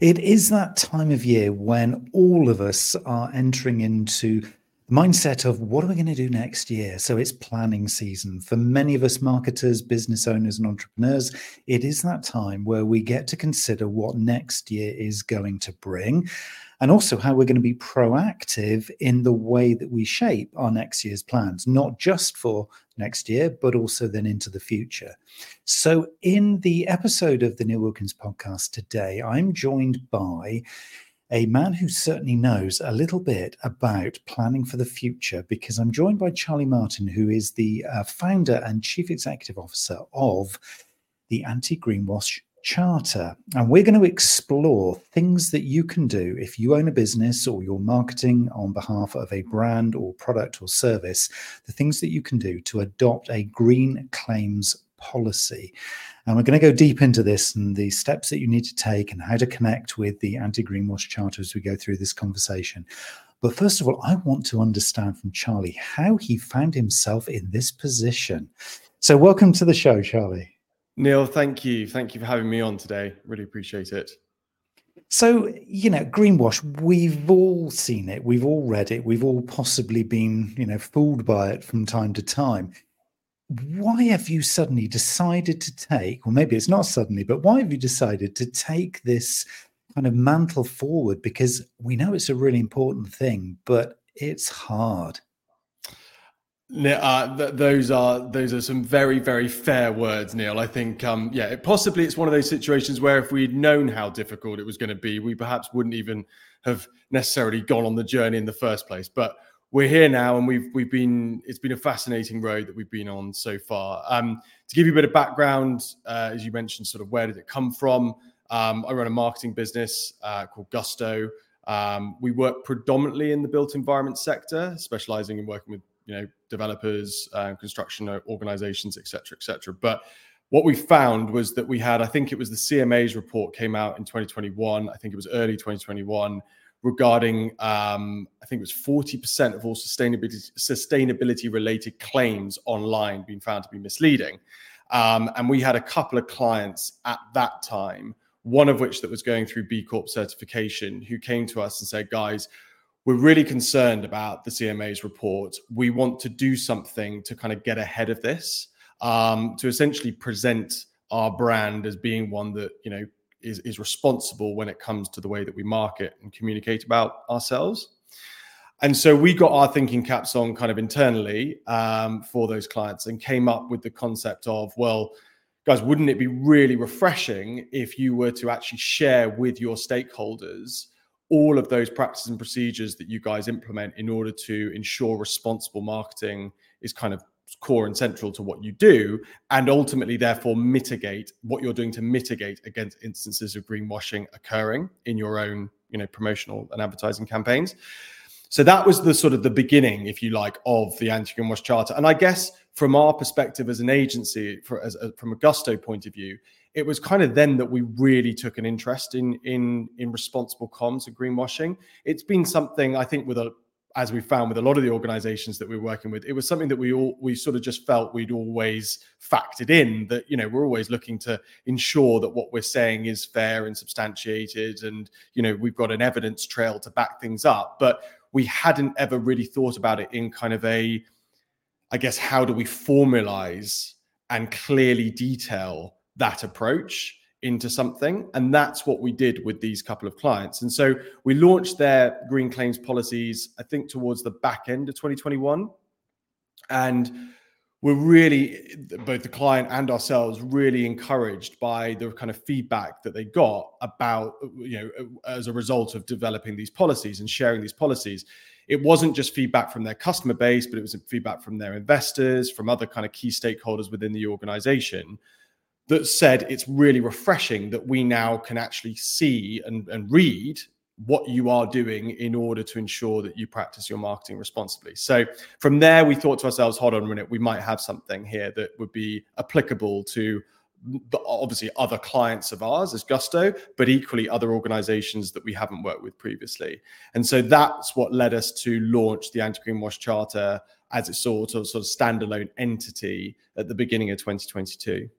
It is that time of year when all of us are entering into mindset of what are we going to do next year? So it's planning season. For many of us marketers, business owners, and entrepreneurs, it is that time where we get to consider what next year is going to bring and also how we're going to be proactive in the way that we shape our next year's plans, not just for next year, but also then into the future. So, in the episode of the Neil Wilkins podcast today, I'm joined by a man who certainly knows a little bit about planning for the future because I'm joined by Charlie Martin, who is the uh, founder and chief executive officer of the Anti Greenwash charter. And we're going to explore things that you can do if you own a business or you're marketing on behalf of a brand or product or service, the things that you can do to adopt a green claims policy. And we're going to go deep into this and the steps that you need to take and how to connect with the anti greenwash charter as we go through this conversation. But first of all, I want to understand from Charlie how he found himself in this position. So, welcome to the show, Charlie. Neil, thank you. Thank you for having me on today. Really appreciate it. So, you know, greenwash, we've all seen it, we've all read it, we've all possibly been, you know, fooled by it from time to time. Why have you suddenly decided to take, or maybe it's not suddenly, but why have you decided to take this kind of mantle forward? Because we know it's a really important thing, but it's hard. Uh, th- those are those are some very very fair words, Neil. I think um, yeah, it, possibly it's one of those situations where if we'd known how difficult it was going to be, we perhaps wouldn't even have necessarily gone on the journey in the first place. But we're here now, and we've we've been it's been a fascinating road that we've been on so far. Um, to give you a bit of background, uh, as you mentioned, sort of where did it come from? Um, I run a marketing business uh, called Gusto. Um, we work predominantly in the built environment sector, specializing in working with you know developers, uh, construction organizations, etc., etc. But what we found was that we had, I think it was the CMA's report came out in 2021. I think it was early 2021 regarding, um, I think it was 40% of all sustainability sustainability related claims online being found to be misleading. Um, and we had a couple of clients at that time, one of which that was going through B Corp certification, who came to us and said, guys, we're really concerned about the CMA's report. We want to do something to kind of get ahead of this, um, to essentially present our brand as being one that you know is, is responsible when it comes to the way that we market and communicate about ourselves. And so we got our thinking caps on kind of internally um, for those clients and came up with the concept of, well, guys, wouldn't it be really refreshing if you were to actually share with your stakeholders all of those practices and procedures that you guys implement in order to ensure responsible marketing is kind of core and central to what you do and ultimately therefore mitigate what you're doing to mitigate against instances of greenwashing occurring in your own you know promotional and advertising campaigns so that was the sort of the beginning if you like of the anti-greenwash charter and i guess from our perspective as an agency for, as, a, from a gusto point of view it was kind of then that we really took an interest in in in responsible comms and greenwashing. It's been something I think with a as we found with a lot of the organizations that we're working with, it was something that we all we sort of just felt we'd always factored in that you know we're always looking to ensure that what we're saying is fair and substantiated, and you know we've got an evidence trail to back things up. But we hadn't ever really thought about it in kind of a, I guess, how do we formalize and clearly detail that approach into something. And that's what we did with these couple of clients. And so we launched their green claims policies, I think, towards the back end of 2021. And we're really, both the client and ourselves, really encouraged by the kind of feedback that they got about, you know, as a result of developing these policies and sharing these policies. It wasn't just feedback from their customer base, but it was feedback from their investors, from other kind of key stakeholders within the organization that said it's really refreshing that we now can actually see and, and read what you are doing in order to ensure that you practice your marketing responsibly. So from there, we thought to ourselves, hold on a minute, we might have something here that would be applicable to obviously other clients of ours as Gusto, but equally other organizations that we haven't worked with previously. And so that's what led us to launch the Anti-Greenwash Charter as its sort of sort of standalone entity at the beginning of 2022.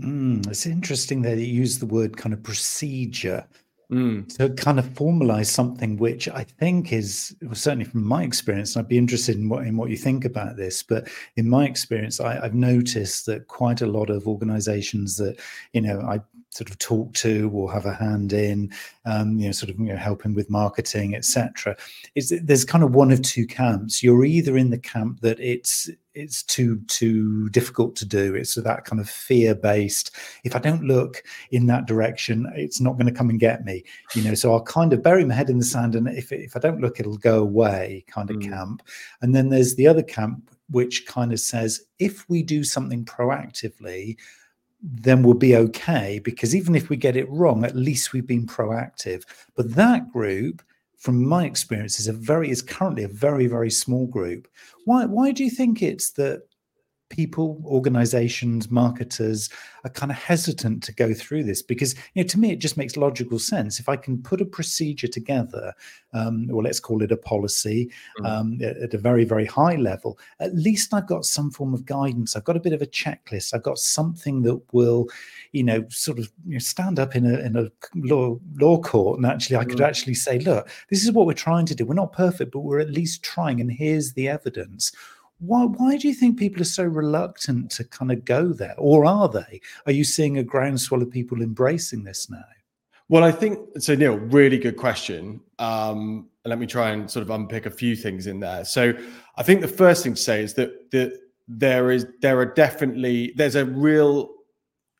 Mm, it's interesting that you use the word kind of procedure Mm. So kind of formalize something which I think is well, certainly from my experience, and I'd be interested in what in what you think about this. But in my experience, I, I've noticed that quite a lot of organizations that you know I sort of talk to or have a hand in, um, you know, sort of you know, helping with marketing, etc. Is there's kind of one of two camps. You're either in the camp that it's it's too too difficult to do. It's that kind of fear based. If I don't look in that direction, it's not going to come and get me. You know, so I'll kind of bury my head in the sand, and if if I don't look, it'll go away. Kind of mm. camp. And then there's the other camp which kind of says if we do something proactively then we'll be okay because even if we get it wrong, at least we've been proactive. But that group, from my experience, is a very is currently a very very small group. Why why do you think it's that people, organizations, marketers are kind of hesitant to go through this because, you know, to me, it just makes logical sense. If I can put a procedure together, um, or let's call it a policy mm-hmm. um, at a very, very high level, at least I've got some form of guidance. I've got a bit of a checklist. I've got something that will, you know, sort of you know, stand up in a in a law law court, and actually, I could mm-hmm. actually say, look, this is what we're trying to do. We're not perfect, but we're at least trying, and here's the evidence why why do you think people are so reluctant to kind of go there? Or are they? Are you seeing a groundswell of people embracing this now? Well i think so neil really good question. Um, let me try and sort of unpick a few things in there. So i think the first thing to say is that that there is there are definitely there's a real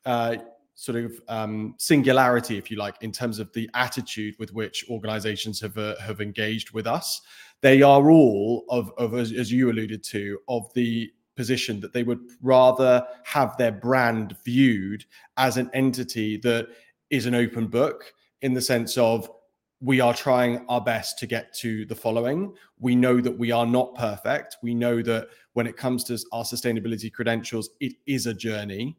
uh, sort of um, singularity if you like in terms of the attitude with which organizations have uh, have engaged with us they are all of, of as, as you alluded to, of the position that they would rather have their brand viewed as an entity that is an open book in the sense of we are trying our best to get to the following. We know that we are not perfect. We know that when it comes to our sustainability credentials, it is a journey,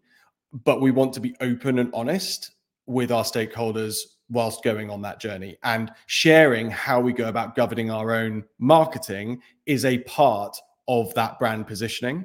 but we want to be open and honest with our stakeholders whilst going on that journey. And sharing how we go about governing our own marketing is a part of that brand positioning.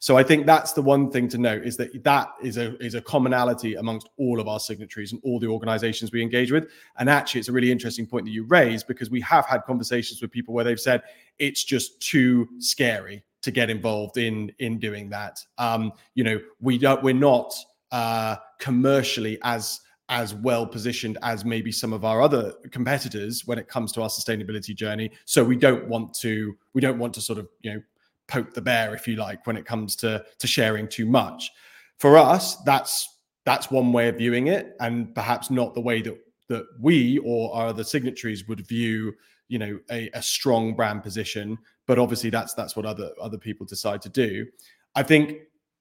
So i think that's the one thing to note is that that is a is a commonality amongst all of our signatories and all the organizations we engage with. And actually it's a really interesting point that you raised because we have had conversations with people where they've said it's just too scary to get involved in in doing that. Um you know we don't we're not uh commercially as as well positioned as maybe some of our other competitors when it comes to our sustainability journey. So we don't want to we don't want to sort of you know poke the bear if you like when it comes to to sharing too much. For us that's that's one way of viewing it and perhaps not the way that that we or our other signatories would view you know a, a strong brand position but obviously that's that's what other other people decide to do. I think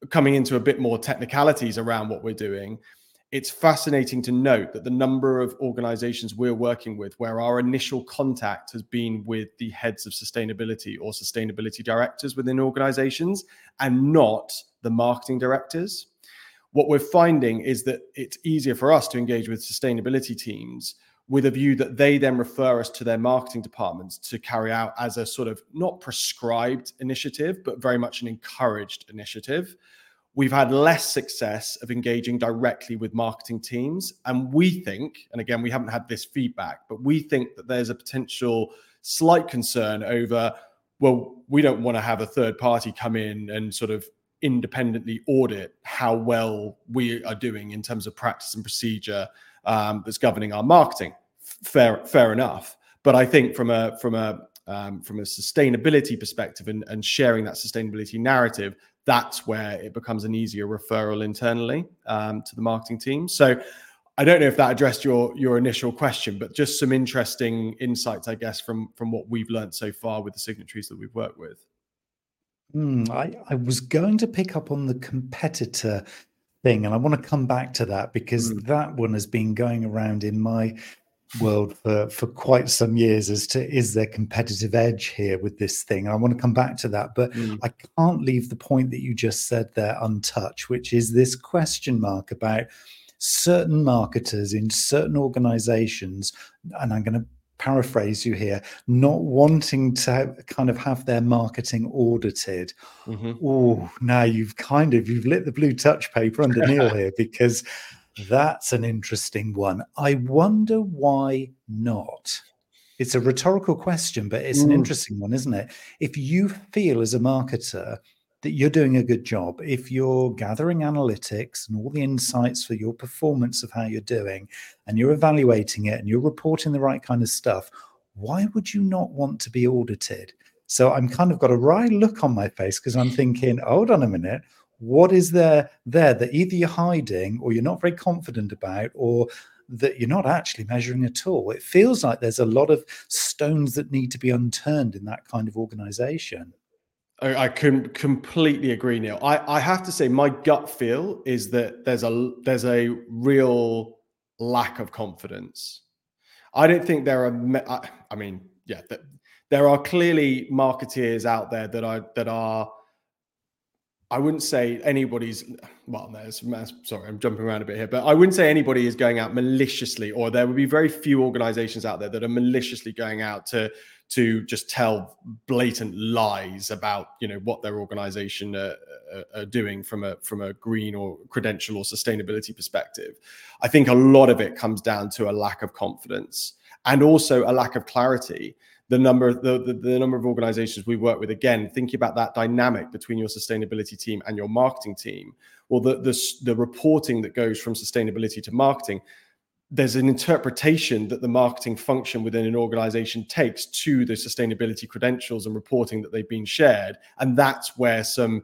coming into a bit more technicalities around what we're doing it's fascinating to note that the number of organizations we're working with where our initial contact has been with the heads of sustainability or sustainability directors within organizations and not the marketing directors. What we're finding is that it's easier for us to engage with sustainability teams with a view that they then refer us to their marketing departments to carry out as a sort of not prescribed initiative, but very much an encouraged initiative we've had less success of engaging directly with marketing teams. And we think, and again, we haven't had this feedback, but we think that there's a potential slight concern over, well, we don't want to have a third party come in and sort of independently audit how well we are doing in terms of practice and procedure um, that's governing our marketing. Fair, fair enough. But I think from a from a um, from a sustainability perspective and, and sharing that sustainability narrative, that's where it becomes an easier referral internally um, to the marketing team. So I don't know if that addressed your your initial question, but just some interesting insights, I guess, from from what we've learned so far with the signatories that we've worked with. Mm, I, I was going to pick up on the competitor thing, and I want to come back to that because mm. that one has been going around in my world for for quite some years as to is there competitive edge here with this thing and i want to come back to that but mm. i can't leave the point that you just said there untouched which is this question mark about certain marketers in certain organizations and i'm going to paraphrase you here, not wanting to kind of have their marketing audited. Mm-hmm. Oh, now you've kind of you've lit the blue touch paper under Neil here because that's an interesting one. I wonder why not. It's a rhetorical question, but it's mm. an interesting one, isn't it? If you feel as a marketer that you're doing a good job, if you're gathering analytics and all the insights for your performance of how you're doing, and you're evaluating it and you're reporting the right kind of stuff, why would you not want to be audited? So I'm kind of got a wry look on my face because I'm thinking, hold on a minute, what is there there that either you're hiding or you're not very confident about or that you're not actually measuring at all? It feels like there's a lot of stones that need to be unturned in that kind of organization. I, can completely agree, Neil. I, I have to say, my gut feel is that there's a there's a real lack of confidence. I don't think there are. I, I mean, yeah, there are clearly marketeers out there that are that are. I wouldn't say anybody's. Well, sorry, I'm jumping around a bit here, but I wouldn't say anybody is going out maliciously, or there would be very few organisations out there that are maliciously going out to to just tell blatant lies about you know what their organization are, are, doing from a from a green or credential or sustainability perspective i think a lot of it comes down to a lack of confidence and also a lack of clarity the number the, the, the number of organizations we work with again thinking about that dynamic between your sustainability team and your marketing team well the, the the reporting that goes from sustainability to marketing there's an interpretation that the marketing function within an organization takes to the sustainability credentials and reporting that they've been shared. And that's where some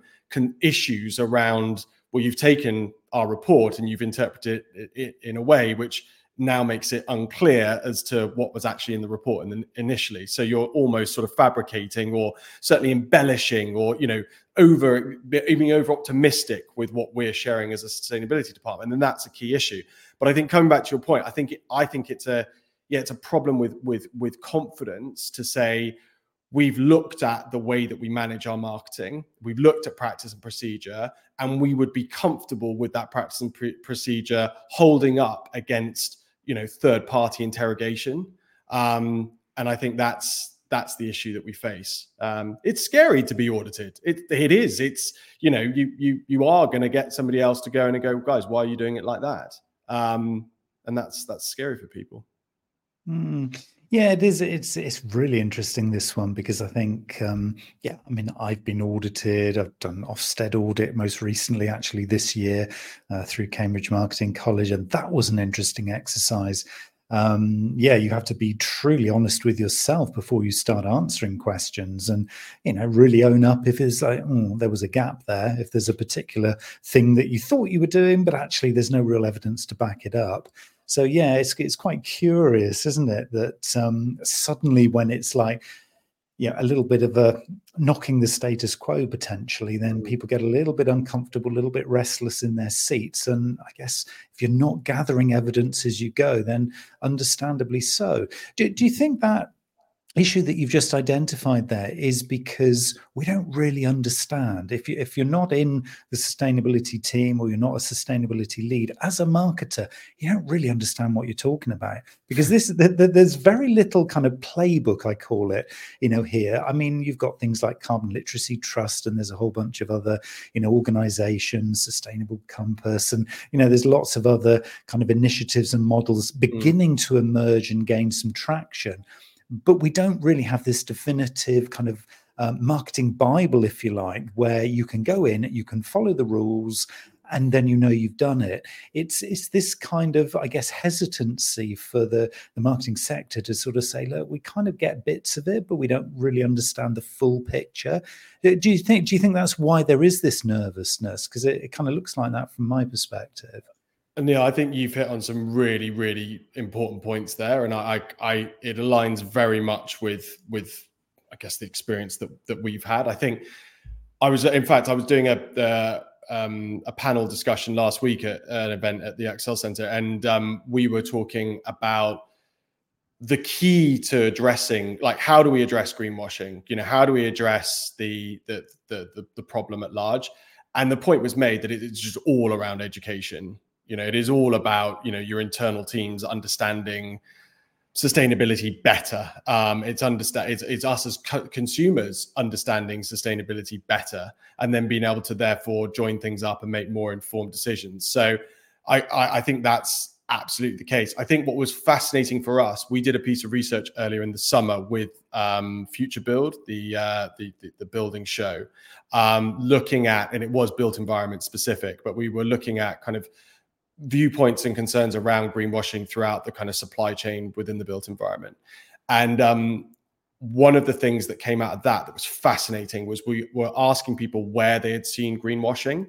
issues around, well, you've taken our report and you've interpreted it in a way which now makes it unclear as to what was actually in the report initially. So you're almost sort of fabricating or certainly embellishing or you know over being over optimistic with what we're sharing as a sustainability department. And that's a key issue. But i think coming back to your point i think i think it's a yeah it's a problem with with with confidence to say we've looked at the way that we manage our marketing we've looked at practice and procedure and we would be comfortable with that practice and pre- procedure holding up against you know third party interrogation. Um, and i think that's that's the issue that we face. Um, it's scary to be audited. It, it is. It's you know you you you are going to get somebody else to go in and go guys why are you doing it like that? Um, and that's that's scary for people. Mm. Yeah, it is. It's it's really interesting this one because I think, um, yeah, I mean, I've been audited. I've done Ofsted audit most recently, actually this year, uh, through Cambridge Marketing College, and that was an interesting exercise. Um, yeah, you have to be truly honest with yourself before you start answering questions, and you know, really own up if it's like, oh, there was a gap there. If there's a particular thing that you thought you were doing, but actually there's no real evidence to back it up. So yeah, it's it's quite curious, isn't it, that um, suddenly when it's like yeah, a little bit of a knocking the status quo potentially, then mm. people get a little bit uncomfortable, a little bit restless in their seats. And I guess if you're not gathering evidence as you go, then understandably so. Do, do you think that issue that you've just identified there is because we don't really understand if you if you're not in the sustainability team or you're not a sustainability lead as a marketer you don't really understand what you're talking about because this the, the, there's very little kind of playbook i call it you know here i mean you've got things like carbon literacy trust and there's a whole bunch of other you know organizations sustainable compass and you know there's lots of other kind of initiatives and models mm. beginning mm. to emerge and gain some traction but we don't really have this definitive kind of uh, marketing bible if you like where you can go in you can follow the rules and then you know you've done it. It's it's this kind of i guess hesitancy for the the marketing sector to sort of say look we kind of get bits of it but we don't really understand the full picture. Uh, do you think do you think that's why there is this nervousness? Because it, it kind of looks like that from my perspective and yeah, I think you've hit on some really, really important points there, and I, I, I, it aligns very much with with I guess the experience that that we've had. I think I was, in fact, I was doing a uh, um, a panel discussion last week at an event at the ExCeL Center, and um, we were talking about the key to addressing, like, how do we address greenwashing? You know, how do we address the the the, the, the problem at large? And the point was made that it's just all around education you know, it is all about you know your internal teams understanding sustainability better. Um, it's understand it's, it's us as co- consumers understanding sustainability better, and then being able to therefore join things up and make more informed decisions. So, I, I, I think that's absolutely the case. I think what was fascinating for us, we did a piece of research earlier in the summer with um, Future Build, the, uh, the, the the building show, um, looking at, and it was built environment specific, but we were looking at kind of viewpoints and concerns around greenwashing throughout the kind of supply chain within the built environment. And um, one of the things that came out of that that was fascinating was we were asking people where they had seen greenwashing.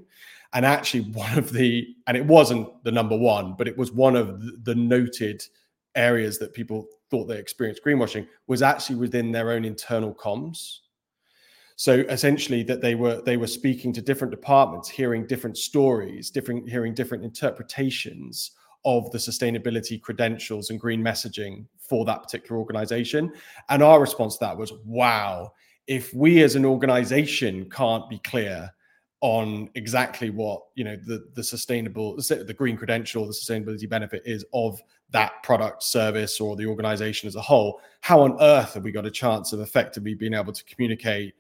And actually, one of the, and it wasn't the number one, but it was one of the noted areas that people thought they experienced greenwashing was actually within their own internal comms. So essentially, that they were they were speaking to different departments, hearing different stories, different hearing different interpretations of the sustainability credentials and green messaging for that particular organization. And our response to that was, wow, if we as an organization can't be clear on exactly what you know the the sustainable the green credential the sustainability benefit is of that product service or the organization as a whole how on earth have we got a chance of effectively being able to communicate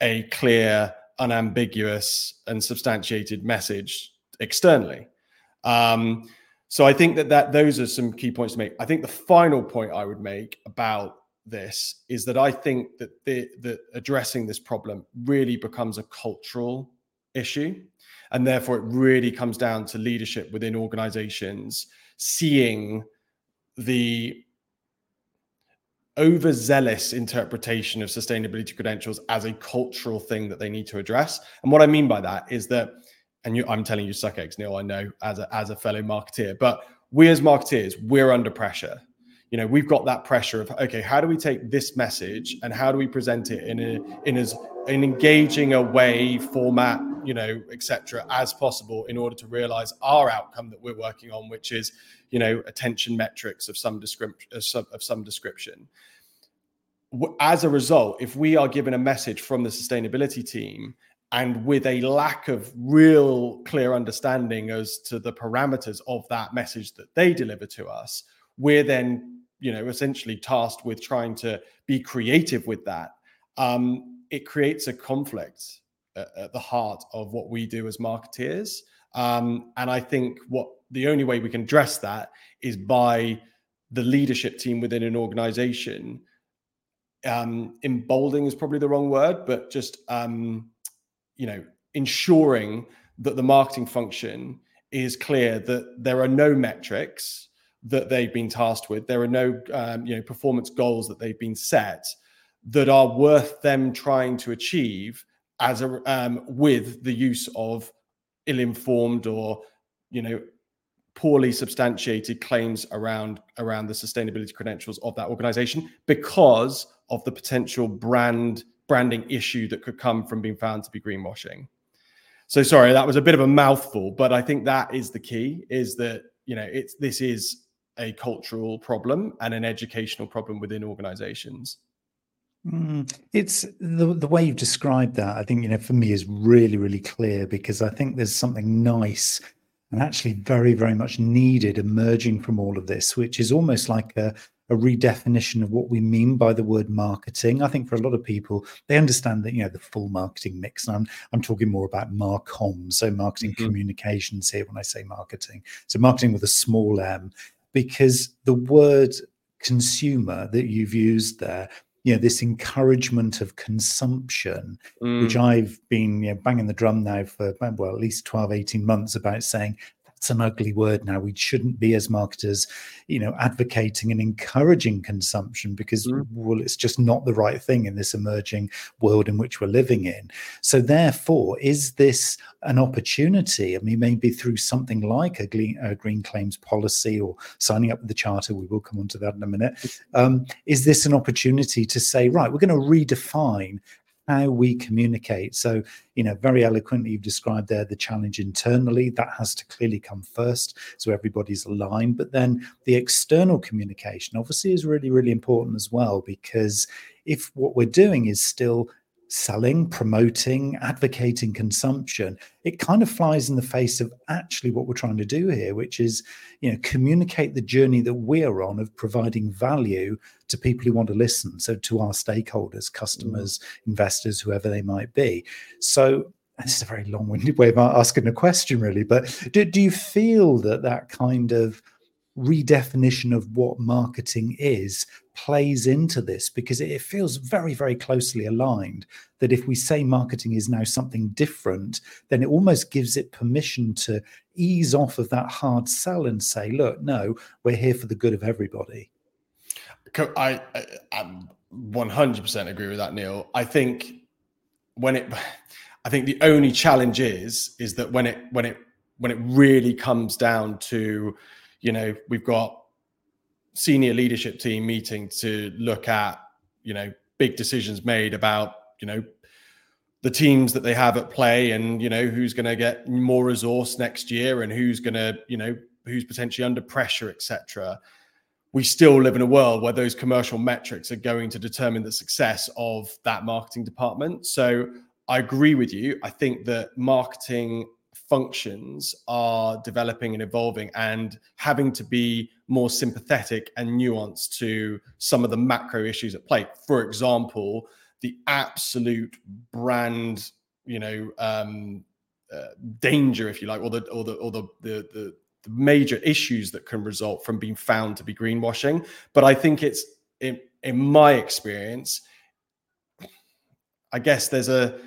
a clear, unambiguous, and substantiated message externally. Um, so I think that that those are some key points to make. I think the final point I would make about this is that I think that the, that addressing this problem really becomes a cultural issue, and therefore it really comes down to leadership within organizations seeing the overzealous interpretation of sustainability credentials as a cultural thing that they need to address. And what I mean by that is that, and you, I'm telling you, suck eggs, Neil. I know as a as a fellow marketeer, but we as marketeers, we're under pressure. You know, we've got that pressure of okay, how do we take this message and how do we present it in a in as an engaging a way, format, you know, etc., as possible in order to realize our outcome that we're working on, which is you know attention metrics of some description of some description. As a result if we are given a message from the sustainability team and with a lack of real clear understanding as to the parameters of that message that they deliver to us we're then you know essentially tasked with trying to be creative with that. Um, it creates a conflict at, at, the heart of what we do as marketeers um, and i think what the only way we can address that is by the leadership team within an organization. Um emboldening is probably the wrong word but just um you know ensuring that the marketing function is clear that there are no metrics that they've been tasked with. There are no um, you know performance goals that they've been set that are worth them trying to achieve as a um, with the use of ill-informed or you know poorly substantiated claims around around the sustainability credentials of that organization because of the potential brand branding issue that could come from being found to be greenwashing. So sorry that was a bit of a mouthful but i think that is the key is that you know it's this is a cultural problem and an educational problem within organizations mm, it's the the way you've described that. I think you know for me is really really clear because I think there's something nice and actually very, very much needed emerging from all of this, which is almost like a, a redefinition of what we mean by the word marketing. I think for a lot of people, they understand that you know the full marketing mix, and I'm I'm talking more about marcom, so marketing mm-hmm. communications here when I say marketing. So marketing with a small m, because the word consumer that you've used there you know this encouragement of consumption mm. which i've been you know, banging the drum now for well at least 12 18 months about saying that's an ugly word now. We shouldn't be as marketers, you know, advocating and encouraging consumption because mm. well, it's just not the right thing in this emerging world in which we're living in. So therefore, is this an opportunity? I mean, maybe through something like a green, a green claims policy or signing up with the charter. We will come on to that in a minute. Um, is this an opportunity to say, right, we're going to redefine how we communicate. So, you know, very eloquently, you've described there the challenge internally. That has to clearly come first. So everybody's aligned. But then the external communication obviously is really, really important as well, because if what we're doing is still selling, promoting, advocating consumption, it kind of flies in the face of actually what we're trying to do here, which is, you know, communicate the journey that we're on of providing value to people who want to listen. So to our stakeholders, customers, mm. investors, whoever they might be. So this is a very long-winded way of asking a question, really. But do, do you feel that that kind of redefinition of what marketing is plays into this because it feels very, very closely aligned. That if we say marketing is now something different, then it almost gives it permission to ease off of that hard sell and say, look, no, we're here for the good of everybody. I, I, I 100% agree with that, Neil. I think when it, I think the only challenge is, is that when it, when it, when it really comes down to, you know, we've got senior leadership team meeting to look at, you know, big decisions made about, you know, the teams that they have at play and, you know, who's going to get more resource next year and who's going to, you know, who's potentially under pressure, etc. We still live in a world where those commercial metrics are going to determine the success of that marketing department. So I agree with you. I think that marketing functions are developing and evolving and having to be more sympathetic and nuanced to some of the macro issues at play. For example, the absolute brand, you know, um, uh, danger, if you like, or the or the or the, the the the major issues that can result from being found to be greenwashing. But I think it's in in my experience, I guess there's a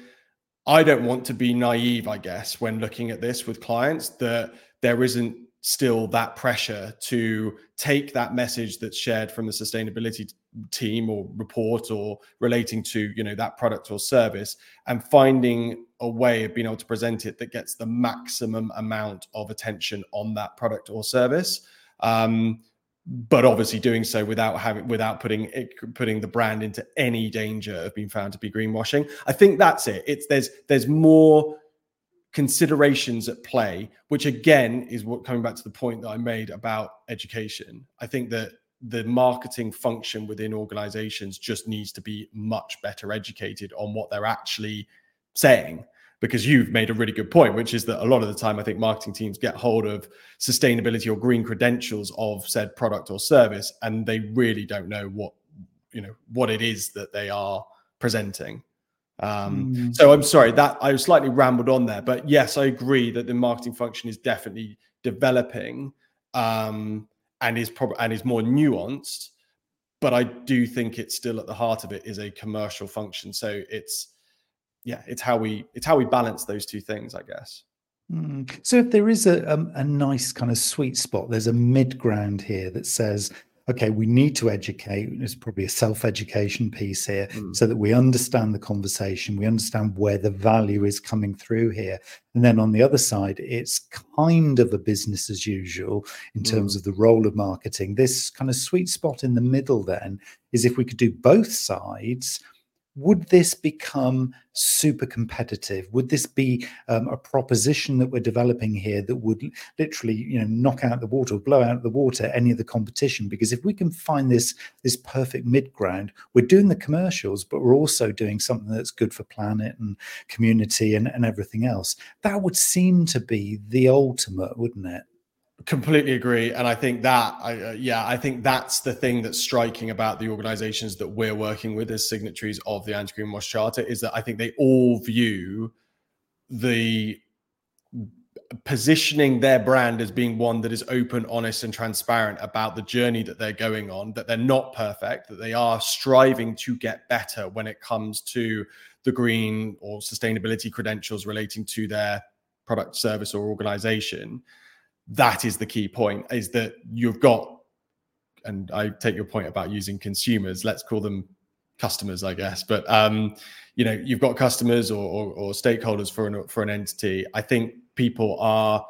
I don't want to be naive, I guess, when looking at this with clients, that there isn't still that pressure to take that message that's shared from the sustainability team or report or relating to you know that product or service and finding a way of being able to present it that gets the maximum amount of attention on that product or service. Um, but obviously doing so without having without putting it, putting the brand into any danger of being found to be greenwashing. I think that's it. It's there's there's more considerations at play, which again is what coming back to the point that I made about education. I think that the marketing function within organizations just needs to be much better educated on what they're actually saying because you've made a really good point, which is that a lot of the time, I think marketing teams get hold of sustainability or green credentials of said product or service, and they really don't know what you know what it is that they are presenting. Um, mm. So I'm sorry that I slightly rambled on there, but yes, I agree that the marketing function is definitely developing um, and is probably and is more nuanced. But I do think it's still at the heart of it is a commercial function. So it's yeah, it's how we it's how we balance those two things, I guess. Mm. So if there is a, a, um, a nice kind of sweet spot, there's a mid ground here that says, okay, we need to educate. There's probably a self education piece here mm. so that we understand the conversation, we understand where the value is coming through here. And then on the other side, it's kind of a business as usual in terms mm. of the role of marketing. This kind of sweet spot in the middle then is if we could do both sides would this become super competitive? Would this be um, a proposition that we're developing here that would literally you know knock out the water blow out the water any of the competition? Because if we can find this this perfect mid ground we're doing the commercials but we're also doing something that's good for planet and community and, and everything else. That would seem to be the ultimate wouldn't it completely agree. And i think that I, uh, yeah i think that's the thing that's striking about the organizations that we're working with as signatories of the anti-greenwash charter is that i think they all view the positioning their brand as being one that is open honest and transparent about the journey that they're going on that they're not perfect that they are striving to get better when it comes to the green or sustainability credentials relating to their product service or organization that is the key point is that you've got and i take your point about using consumers let's call them customers i guess but um you know you've got customers or, or, or stakeholders for an for an entity. I think people are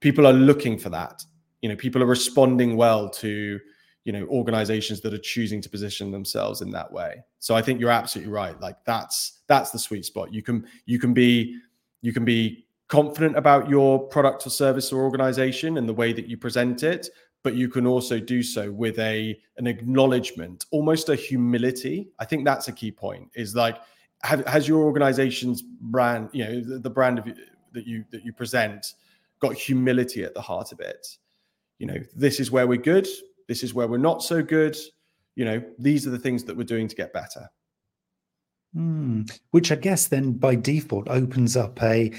people are looking for that. You know people are responding well to you know organizations that are choosing to position themselves in that way. So i think you're absolutely right. Like that's that's the sweet spot. You can you can be you can be confident about your product or service or organization and the way that you present it but you can also do so with a an acknowledgement almost a humility i think that's a key point is like have, has your organization's brand, you know, the, the brand of, that you that you present, got humility at the heart of it? You know, this is where we're good. This is where we're not so good. You know, these are the things that we're doing to get better. Mm, which I guess then by default opens up a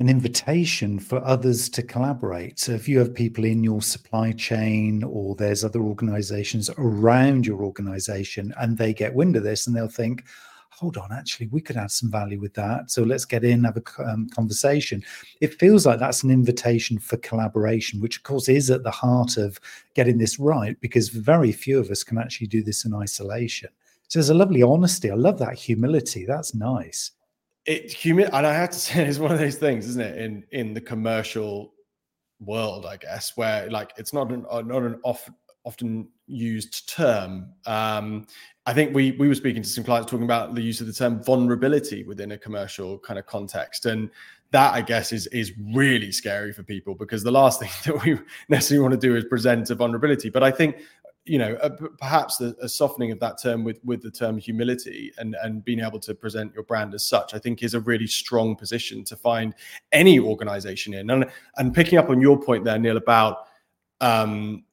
an invitation for others to collaborate. So if you have people in your supply chain or there's other organizations around your organization and they get wind of this and they'll think, hold on, actually, we could add some value with that. So let's get in, have a um, conversation. It feels like that's an invitation for collaboration, which of course is at the heart of getting this right, because very few of us can actually do this in isolation. So there's a lovely honesty. I love that humility. That's nice. It human and I have to say it's one of those things, isn't it? In in the commercial world, I guess, where like it's not an uh, not an off, often used term. Um, I think we we were speaking to some clients talking about the use of the term vulnerability within a commercial kind of context, and that I guess is is really scary for people because the last thing that we necessarily want to do is present a vulnerability. But I think you know, uh, perhaps a, a, softening of that term with with the term humility and and being able to present your brand as such, I think is a really strong position to find any organization in. And and picking up on your point there, Neil, about um,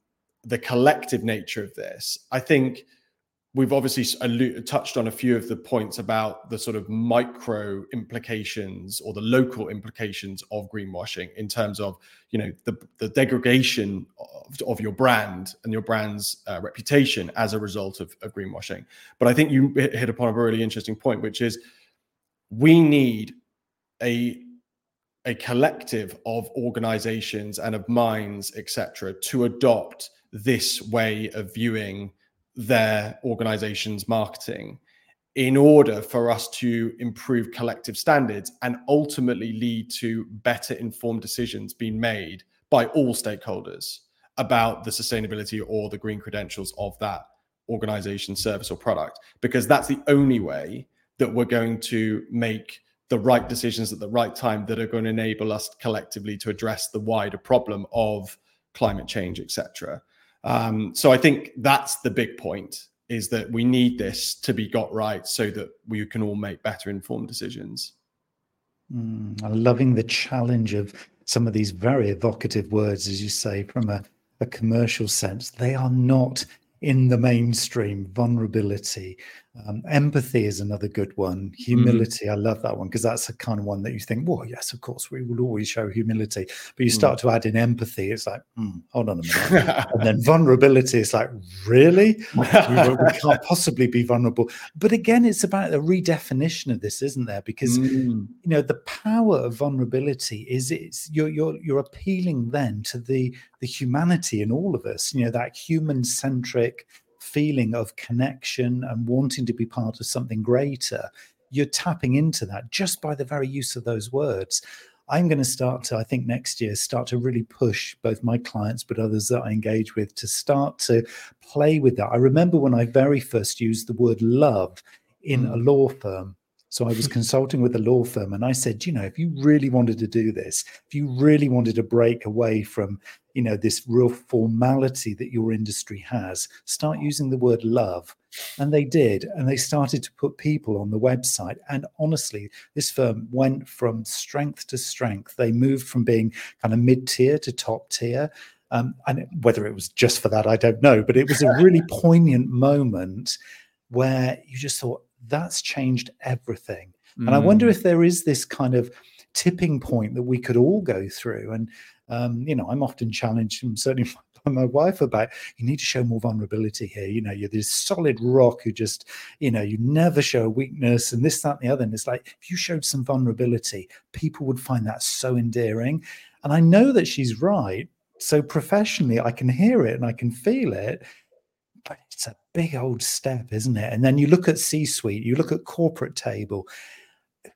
the collective nature of this, I think we've obviously allu- touched on a few of the points about the sort of micro implications or the local implications of greenwashing in terms of you know the, the degradation of, of your brand and your brand's uh, reputation as a result of, of greenwashing. But i think you hit upon a really interesting point which is we need a a collective of organizations and of minds etc to adopt this way of viewing their organization's marketing in order for us to improve collective standards and ultimately lead to better informed decisions being made by all stakeholders about the sustainability or the green credentials of that organization, service, or product. Because that's the only way that we're going to make the right decisions at the right time that are going to enable us collectively to address the wider problem of climate change, etc. Um, so I think that's the big point is that we need this to be got right so that we can all make better informed decisions. Mm, I'm loving the challenge of some of these very evocative words, as you say, from a, a commercial sense. They are not in the mainstream vulnerability um, empathy is another good one mm. humility mm. i love that one because that's the kind of one that you think well yes of course we will always show humility but you mm. start mm. to add in empathy it's like mm, hold on a minute and then vulnerability is like really we, we, can't possibly be vulnerable but again it's about the redefinition of this isn't there because mm. you know the power of vulnerability is it's you're you're you're appealing then to the the humanity in all of us you know that human centric feeling of connection and wanting to be part of something greater, you're tapping into that just by the very use of those words. I'm going to start to, I think next year, start to really push both my clients, but others that I engage with to start to play with that. I remember when I very first used the word love in a mm. law firm. So I was consulting with a law firm and I said, you know, if you really wanted to do this, if you really wanted to break away from you know this real formality that your industry has start using the word love. And they did and they started to put people on the website. And honestly this firm went from strength to strength. They moved from being kind of mid-tier to top tier. Um, and whether it was just for that i don't know but it was a really poignant moment where you just thought that's changed everything mm. and i wonder mm. if there is this kind of tipping point that we could all go through and um, you know, I'm often challenged, and certainly by my wife about you need to show more vulnerability here. You know, you're this solid rock who just, you know, you never show weakness and this, that, and the other. And it's like if you showed some vulnerability, people would find that so endearing. And I know that she's right. So professionally, I can hear it and I can feel it. But it's a big old step, isn't it? And then you look at C suite, you look at corporate table.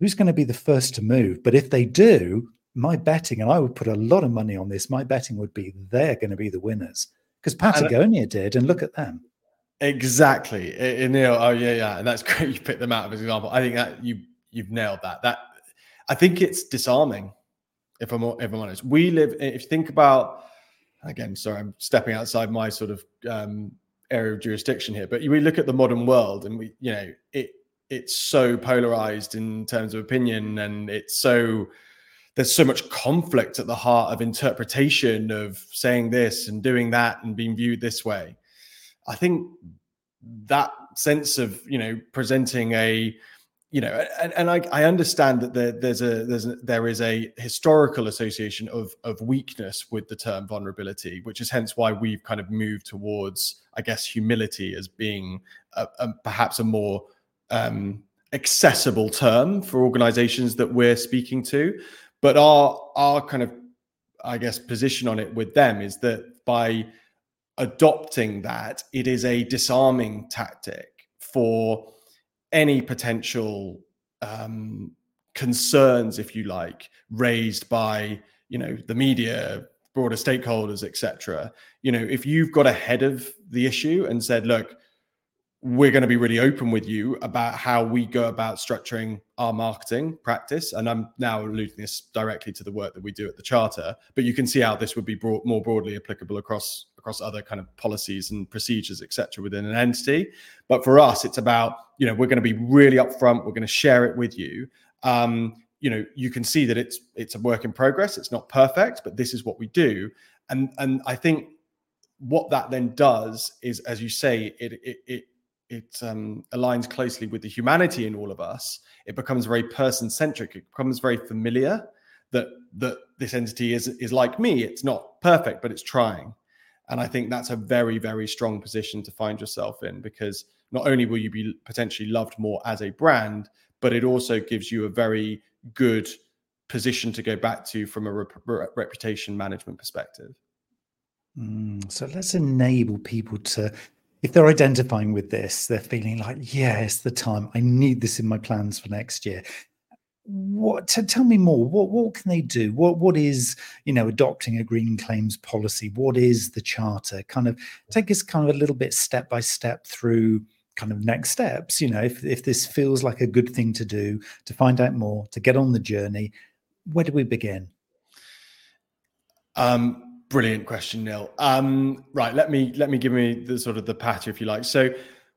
Who's going to be the first to move? But if they do, my betting, and I would put a lot of money on this, my betting would be they're going to be the winners because Patagonia did, and look at them. Exactly, Neil. Oh yeah, yeah, and that's great. You picked them out as an example. I think that you you've nailed that. That I think it's disarming. If I'm if I'm honest, we live. If you think about again, sorry, I'm stepping outside my sort of um, area of jurisdiction here, but we look at the modern world, and we, you know, it it's so polarized in terms of opinion and it's so there's so much conflict at the heart of interpretation of saying this and doing that and being viewed this way. I think that sense of you know presenting a you know and, and I, I understand that there, there's a there's a, there is a historical association of of weakness with the term vulnerability which is hence why we've kind of moved towards i guess humility as being a, a, perhaps a more um, accessible term for organizations that we're speaking to. But our our kind of i guess position on it with them is that by adopting that it is a disarming tactic for any potential um, concerns if you like raised by you know the media broader stakeholders etc you know if you've got ahead of the issue and said look we're going to be really open with you about how we go about structuring our marketing practice. And I'm now alluding this directly to the work that we do at the charter, but you can see how this would be brought more broadly applicable across across other kind of policies and procedures, etc., within an entity. But for us, it's about you know we're going to be really upfront. We're going to share it with you. Um, you know, you can see that it's it's a work in progress. It's not perfect, but this is what we do. And and I think what that then does is, as you say, it it, it it um, aligns closely with the humanity in all of us. It becomes very person centric. It becomes very familiar that that this entity is is like me. It's not perfect, but it's trying. And I think that's a very very strong position to find yourself in because not only will you be potentially loved more as a brand, but it also gives you a very good position to go back to from a re- reputation management perspective. Mm, so let's enable people to if they're identifying with this, they're feeling like, yeah, it's the time. I need this in my plans for next year. What tell me more? What what can they do? What what is you know adopting a green claims policy? What is the charter? Kind of take us kind of a little bit step by step through kind of next steps. You know, if if this feels like a good thing to do, to find out more, to get on the journey, where do we begin? Um, Brilliant question, Neil. Um, right, let me let me give me the sort of the patter, if you like. So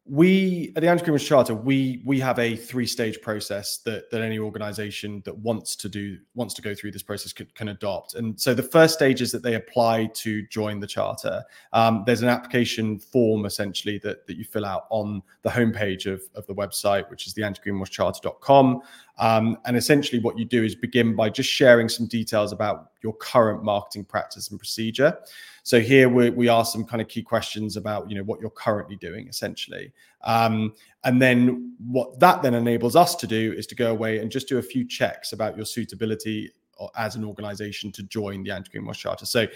we at the Anti Greenwash Charter, we we have a three stage process that that any organisation that wants to do wants to go through this process can, can, adopt. And so the first stage is that they apply to join the charter. Um, there's an application form essentially that that you fill out on the homepage of of the website, which is the antigreenwashcharter.com. Um, and essentially, what you do is begin by just sharing some details about your current marketing practice and procedure. So here we, we ask some kind of key questions about you know what you're currently doing, essentially, um, and then what that then enables us to do is to go away and just do a few checks about your suitability as an organization to join the Anti-Greenwash Charter. So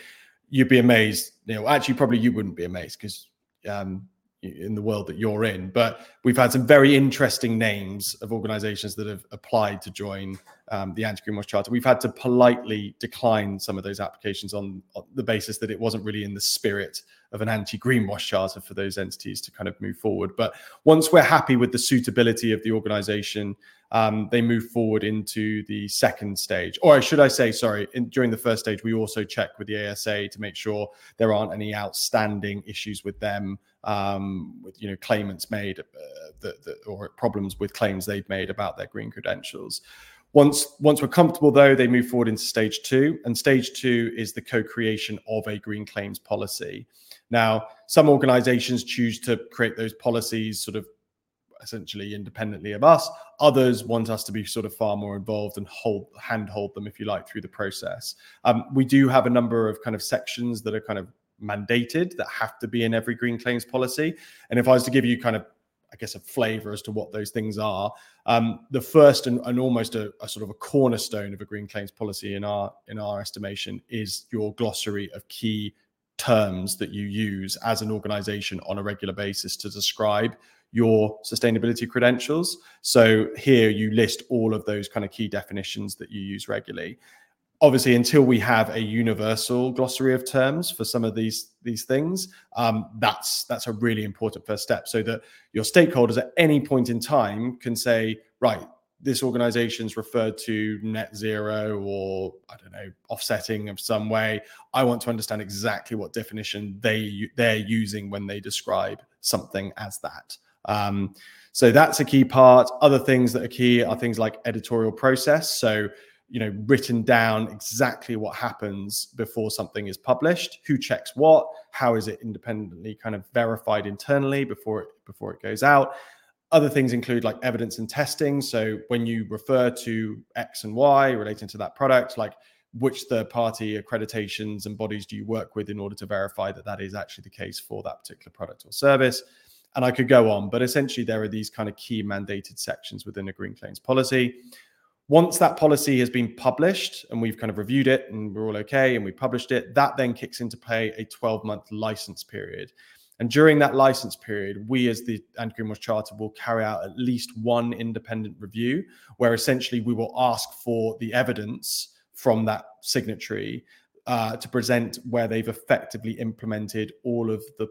you'd be amazed, you know, actually probably you wouldn't be amazed because um, in the world that you're in. But we've had some very interesting names of organizations that have applied to join um, the anti greenwash charter. We've had to politely decline some of those applications on, on the basis that it wasn't really in the spirit of an anti greenwash charter for those entities to kind of move forward. But once we're happy with the suitability of the organization, um, they move forward into the second stage. Or should I say, sorry, in, during the first stage, we also check with the ASA to make sure there aren't any outstanding issues with them, um, with you know claimants made uh, that, that, or problems with claims they've made about their green credentials. Once once we're comfortable, though, they move forward into stage two, and stage two is the co-creation of a green claims policy. Now, some organizations choose to create those policies sort of essentially independently of us. Others want us to be sort of far more involved and hold handhold them, if you like, through the process. Um, we do have a number of kind of sections that are kind of mandated that have to be in every green claims policy. And if I was to give you kind of I guess a flavor as to what those things are. Um, the first and, and almost a, a, sort of a cornerstone of a green claims policy in our in our estimation is your glossary of key terms that you use as an organization on a regular basis to describe your sustainability credentials. So here you list all of those kind of key definitions that you use regularly. Obviously, until we have a universal glossary of terms for some of these these things, um, that's that's a really important first step, so that your stakeholders at any point in time can say, right, this organization's referred to net zero or I don't know offsetting of some way. I want to understand exactly what definition they they're using when they describe something as that. Um, so that's a key part. Other things that are key are things like editorial process. So, you know, written down exactly what happens before something is published, who checks what, how is it independently kind of verified internally before it before it goes out. Other things include like evidence and testing. So when you refer to X and Y relating to that product, like which third party accreditations and bodies do you work with in order to verify that that is actually the case for that particular product or service? And I could go on, but essentially, there are these kind of key mandated sections within a green claims policy. Once that policy has been published and we've kind of reviewed it and we're all okay and we published it, that then kicks into play a 12 month license period. And during that license period, we as the Anti Greenwash Charter will carry out at least one independent review where essentially we will ask for the evidence from that signatory uh, to present where they've effectively implemented all of the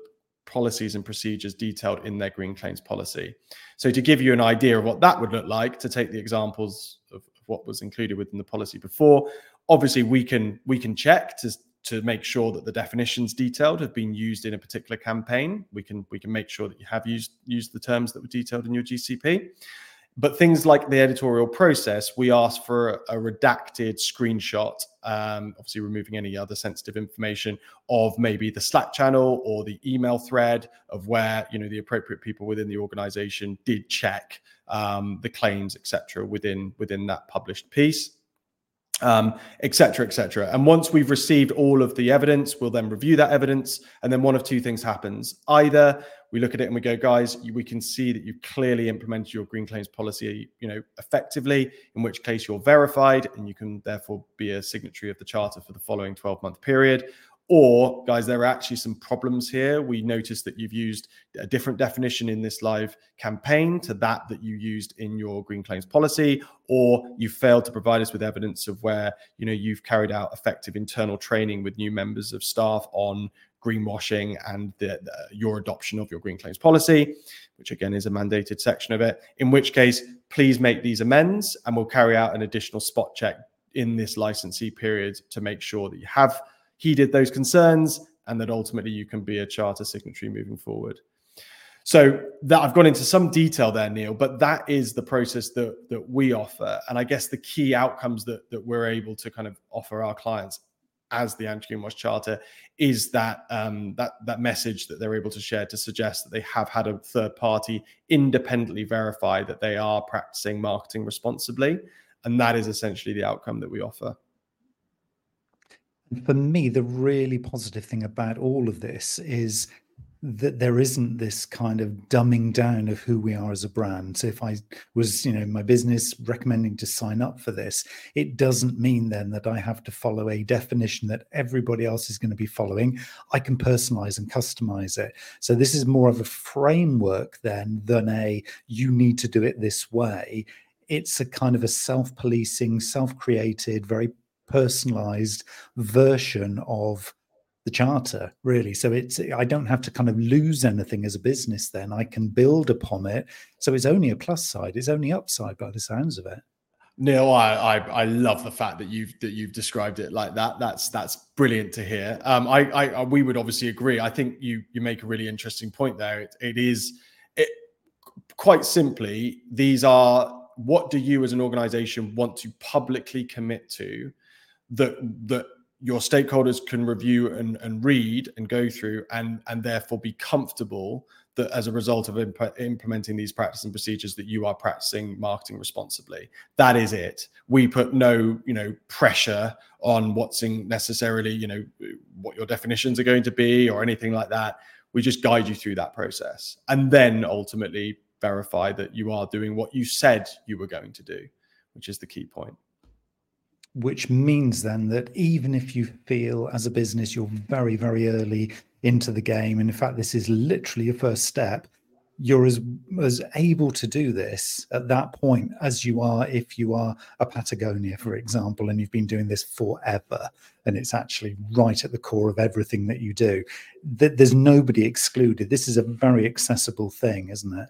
policies and procedures detailed in their green claims policy. So, to give you an idea of what that would look like, to take the examples of what was included within the policy before, obviously we can we can check to to make sure that the definitions detailed have been used in a particular campaign. We can we can make sure that you have used used the terms that were detailed in your GCP. But things like the editorial process, we ask for a, a redacted screenshot, um, obviously removing any other sensitive information of maybe the Slack channel or the email thread of where you know the appropriate people within the organization did check um, the claims, etc., within within that published piece um, et cetera, et cetera. And once we've received all of the evidence, we'll then review that evidence. And then one of two things happens. Either we look at it and we go, guys, we can see that you've clearly implemented your green claims policy, you know, effectively, in which case you're verified and you can therefore be a signatory of the charter for the following 12 month period. Or, guys, there are actually some problems here. We noticed that you've used a different definition in this live campaign to that that you used in your green claims policy, or you failed to provide us with evidence of where you know you've carried out effective internal training with new members of staff on greenwashing and the, the, your adoption of your green claims policy, which again is a mandated section of it. In which case, please make these amends, and we'll carry out an additional spot check in this licensee period to make sure that you have heeded those concerns and that ultimately you can be a charter signatory moving forward. So that I've gone into some detail there, Neil, but that is the process that that we offer, and I guess the key outcomes that that we're able to kind of offer our clients as the anti greenwash charter is that um, that that message that they're able to share to suggest that they have had a third party independently verify that they are practicing marketing responsibly, and that is essentially the outcome that we offer for me, the really positive thing about all of this is that there isn't this kind of dumbing down of who we are as a brand. So if I was, you know, my business recommending to sign up for this, it doesn't mean then that I have to follow a definition that everybody else is going to be following. I can personalize and customize it. So this is more of a framework then than a you need to do it this way. It's a kind of a self-policing, self-created, very personalized version of the charter really so it's i don't have to kind of lose anything as a business then i can build upon it so it's only a plus side it's only upside by the sounds of it Neil, I, I, I love the fact that you've that you've described it like that. That's that's brilliant to hear. Um, I, I, we would obviously agree. I think you you make a really interesting point there. It, it is it quite simply these are what do you as an organization want to publicly commit to that that your stakeholders can review and, and read and go through and and therefore be comfortable that as a result of imp- implementing these practices and procedures that you are practicing marketing responsibly. That is it. We put no you know pressure on what's in necessarily you know what your definitions are going to be or anything like that. We just guide you through that process and then ultimately verify that you are doing what you said you were going to do which is the key point which means then that even if you feel as a business you're very, very early into the game, and in fact, this is literally your first step, you're as as able to do this at that point as you are if you are a Patagonia, for example, and you've been doing this forever, and it's actually right at the core of everything that you do. That There's nobody excluded. This is a very accessible thing, isn't it?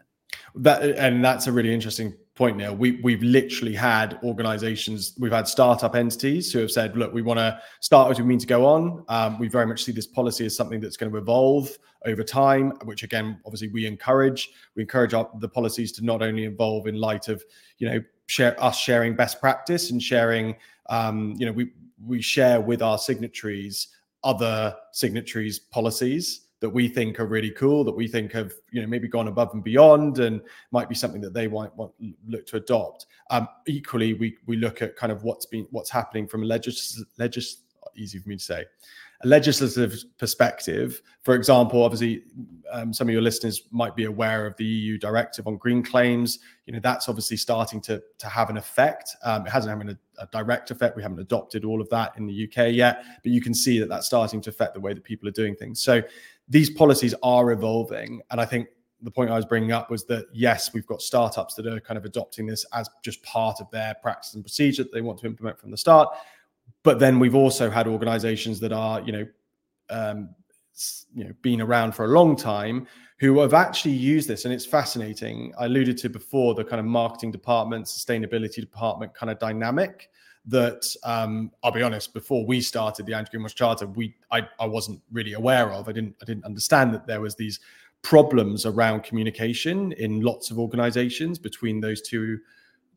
That and that's a really interesting point now, we we've literally had organizations, we've had startup entities who have said, look, we want to start as we mean to go on. Um, we very much see this policy as something that's going to evolve over time, which again, obviously we encourage. We encourage our, the policies to not only evolve in light of, you know, share us sharing best practice and sharing, um, you know, we we share with our signatories other signatories policies that we think are really cool, that we think have you know maybe gone above and beyond, and might be something that they might want look to adopt. Um, equally, we we look at kind of what's been what's happening from a legis, legis easy for me to say a legislative perspective. For example, obviously, um, some of your listeners might be aware of the EU directive on green claims. You know, that's obviously starting to to have an effect. Um, it hasn't having a, a, direct effect. We haven't adopted all of that in the UK yet, but you can see that that's starting to affect the way that people are doing things. So these policies are evolving, and I think the point I was bringing up was that yes, we've got startups that are kind of adopting this as just part of their practice and procedure that they want to implement from the start. But then we've also had organizations that are, you know, um, you know, been around for a long time who have actually used this. And it's fascinating. I alluded to before the kind of marketing department, sustainability department kind of dynamic that um, I'll be honest, before we started the Anti-Greenwash Charter, we I, I wasn't really aware of. I didn't I didn't understand that there was these problems around communication in lots of organizations between those two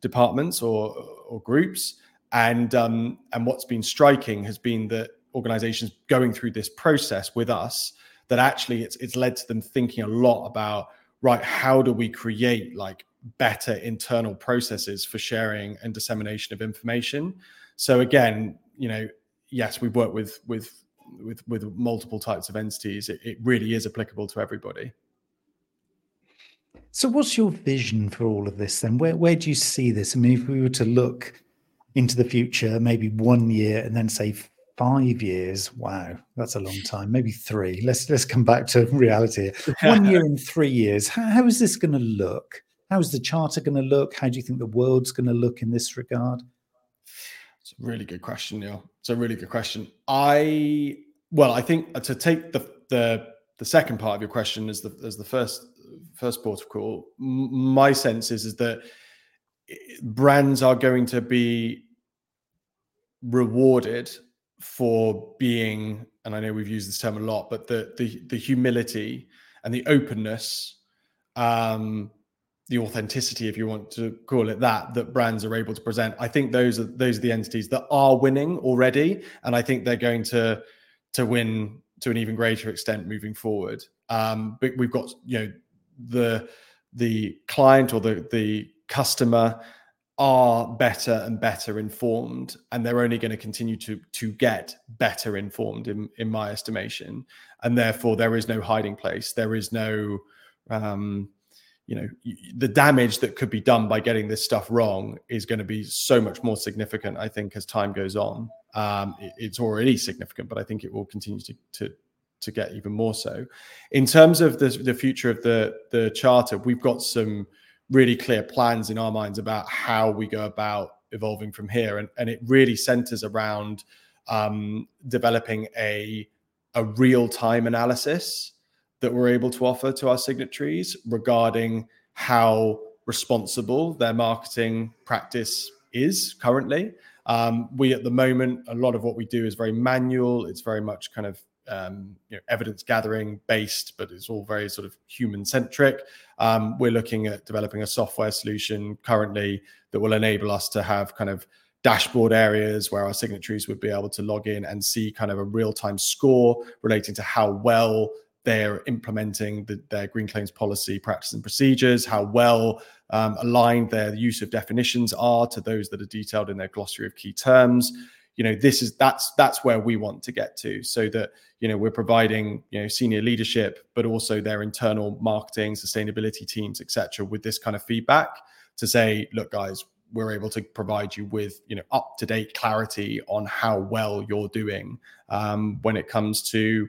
departments or or groups. And um, and what's been striking has been that organizations going through this process with us that actually it's it's led to them thinking a lot about right how do we create like better internal processes for sharing and dissemination of information? So again you know yes we work with with with with multiple types of entities. It, it really is applicable to everybody. So what's your vision for all of this then? Where where do you see this? I mean if we were to look into the future, maybe one year, and then say five years. Wow, that's a long time. Maybe three. Let's let's come back to reality. one year and three years. How, how is this going to look? How is the charter going to look? How do you think the world's going to look in this regard? It's a really good question, Neil. It's a really good question. I well, I think uh, to take the the the second part of your question as the as the first first port of call, my sense is is that eh, brands are going to be rewarded for being and i know we've used this term a lot but the the, the humility and the openness um the authenticity if you want to call it that that brands are able to present i think those are those are the entities that are winning already and i think they're going to to win to an even greater extent moving forward. Um but we've got you know the the client or the the customer are better and better informed and they're only going to continue to to get better informed in in my estimation. And therefore there is no hiding place. There is no um you know the damage that could be done by getting this stuff wrong is going to be so much more significant i think as time goes on. Um it, it's already significant but i think it will continue to to to get even more so. In terms of the the future of the the charter we've got some really clear plans in our minds about how we go about evolving from here. And, and it really centers around um, developing a, a real time analysis that we're able to offer to our signatories regarding how responsible their marketing practice is currently. Um, we, at the moment, a lot of what we do is very manual. It's very much kind of um, you know, evidence gathering based, but it's all very sort of human centric. Um, we're looking at developing a software solution currently that will enable us to have kind of dashboard areas where our signatories would be able to log in and see kind of a real time score relating to how well they're implementing the, their green claims policy, practice, and procedures, how well um, aligned their use of definitions are to those that are detailed in their glossary of key terms you know this is that's that's where we want to get to so that you know we're providing you know senior leadership but also their internal marketing sustainability teams etc with this kind of feedback to say look guys we're able to provide you with you know up to date clarity on how well you're doing um, when it comes to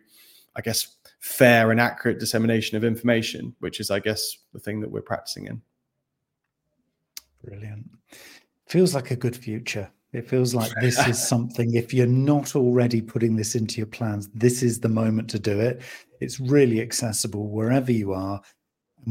i guess fair and accurate dissemination of information which is i guess the thing that we're practicing in. Brilliant. Feels like a good future it feels like this is something, if you're not already putting this into your plans, this is the moment to do it. It's really accessible wherever you are.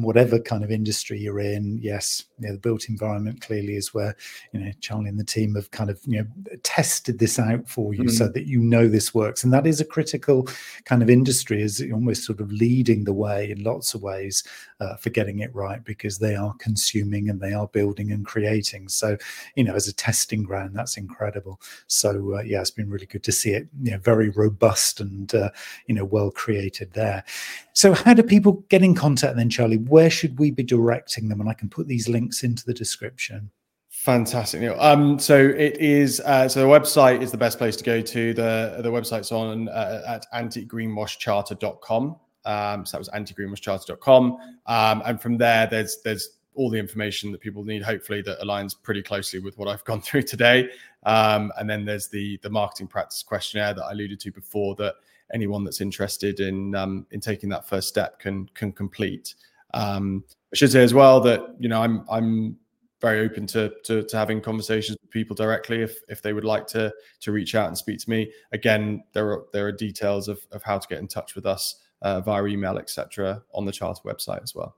Whatever kind of industry you're in, yes, you know, the built environment clearly is where you know Charlie and the team have kind of you know tested this out for you mm-hmm. so that you know this works, and that is a critical kind of industry, is almost sort of leading the way in lots of ways uh, for getting it right because they are consuming and they are building and creating. So you know, as a testing ground, that's incredible. So uh, yeah, it's been really good to see it, you know, very robust and uh, you know well created there. So how do people get in contact then, Charlie? Where should we be directing them? And I can put these links into the description. Fantastic, Neil. Um, so it is. Uh, so the website is the best place to go to. the The website's on uh, at antigreenwashcharter.com. Um, so that was antigreenwashcharter.com. Um, and from there, there's there's all the information that people need. Hopefully, that aligns pretty closely with what I've gone through today. Um, and then there's the the marketing practice questionnaire that I alluded to before that anyone that's interested in um, in taking that first step can can complete. Um, I should say as well that you know I'm I'm very open to, to, to having conversations with people directly if if they would like to to reach out and speak to me. Again, there are there are details of of how to get in touch with us uh, via email, etc., on the charter website as well.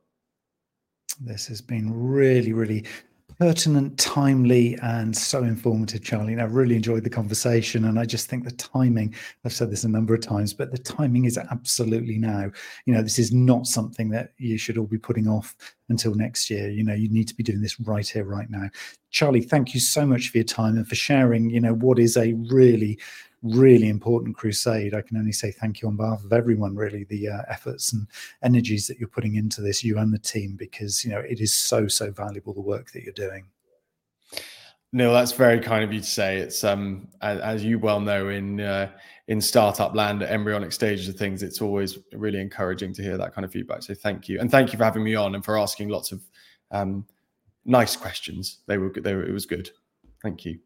This has been really, really pertinent, timely, and so informative, Charlie. And I really enjoyed the conversation. And I just think the timing, I've said this a number of times, but the timing is absolutely now. You know, this is not something that you should all be putting off until next year. You know, you need to be doing this right here, right now. Charlie, thank you so much for your time and for sharing, you know, what is a really really important crusade. I can only say thank you on behalf of everyone, really, the uh, efforts and energies that you're putting into this, you and the team, because you know it is so so valuable the work that you're doing. Neil, that's very kind of you to say. It's um as, as you well know in uh, in startup land at embryonic stages of things, it's always really encouraging to hear that kind of feedback. So thank you, and thank you for having me on and for asking lots of um, nice questions. They were they were, it was good. Thank you.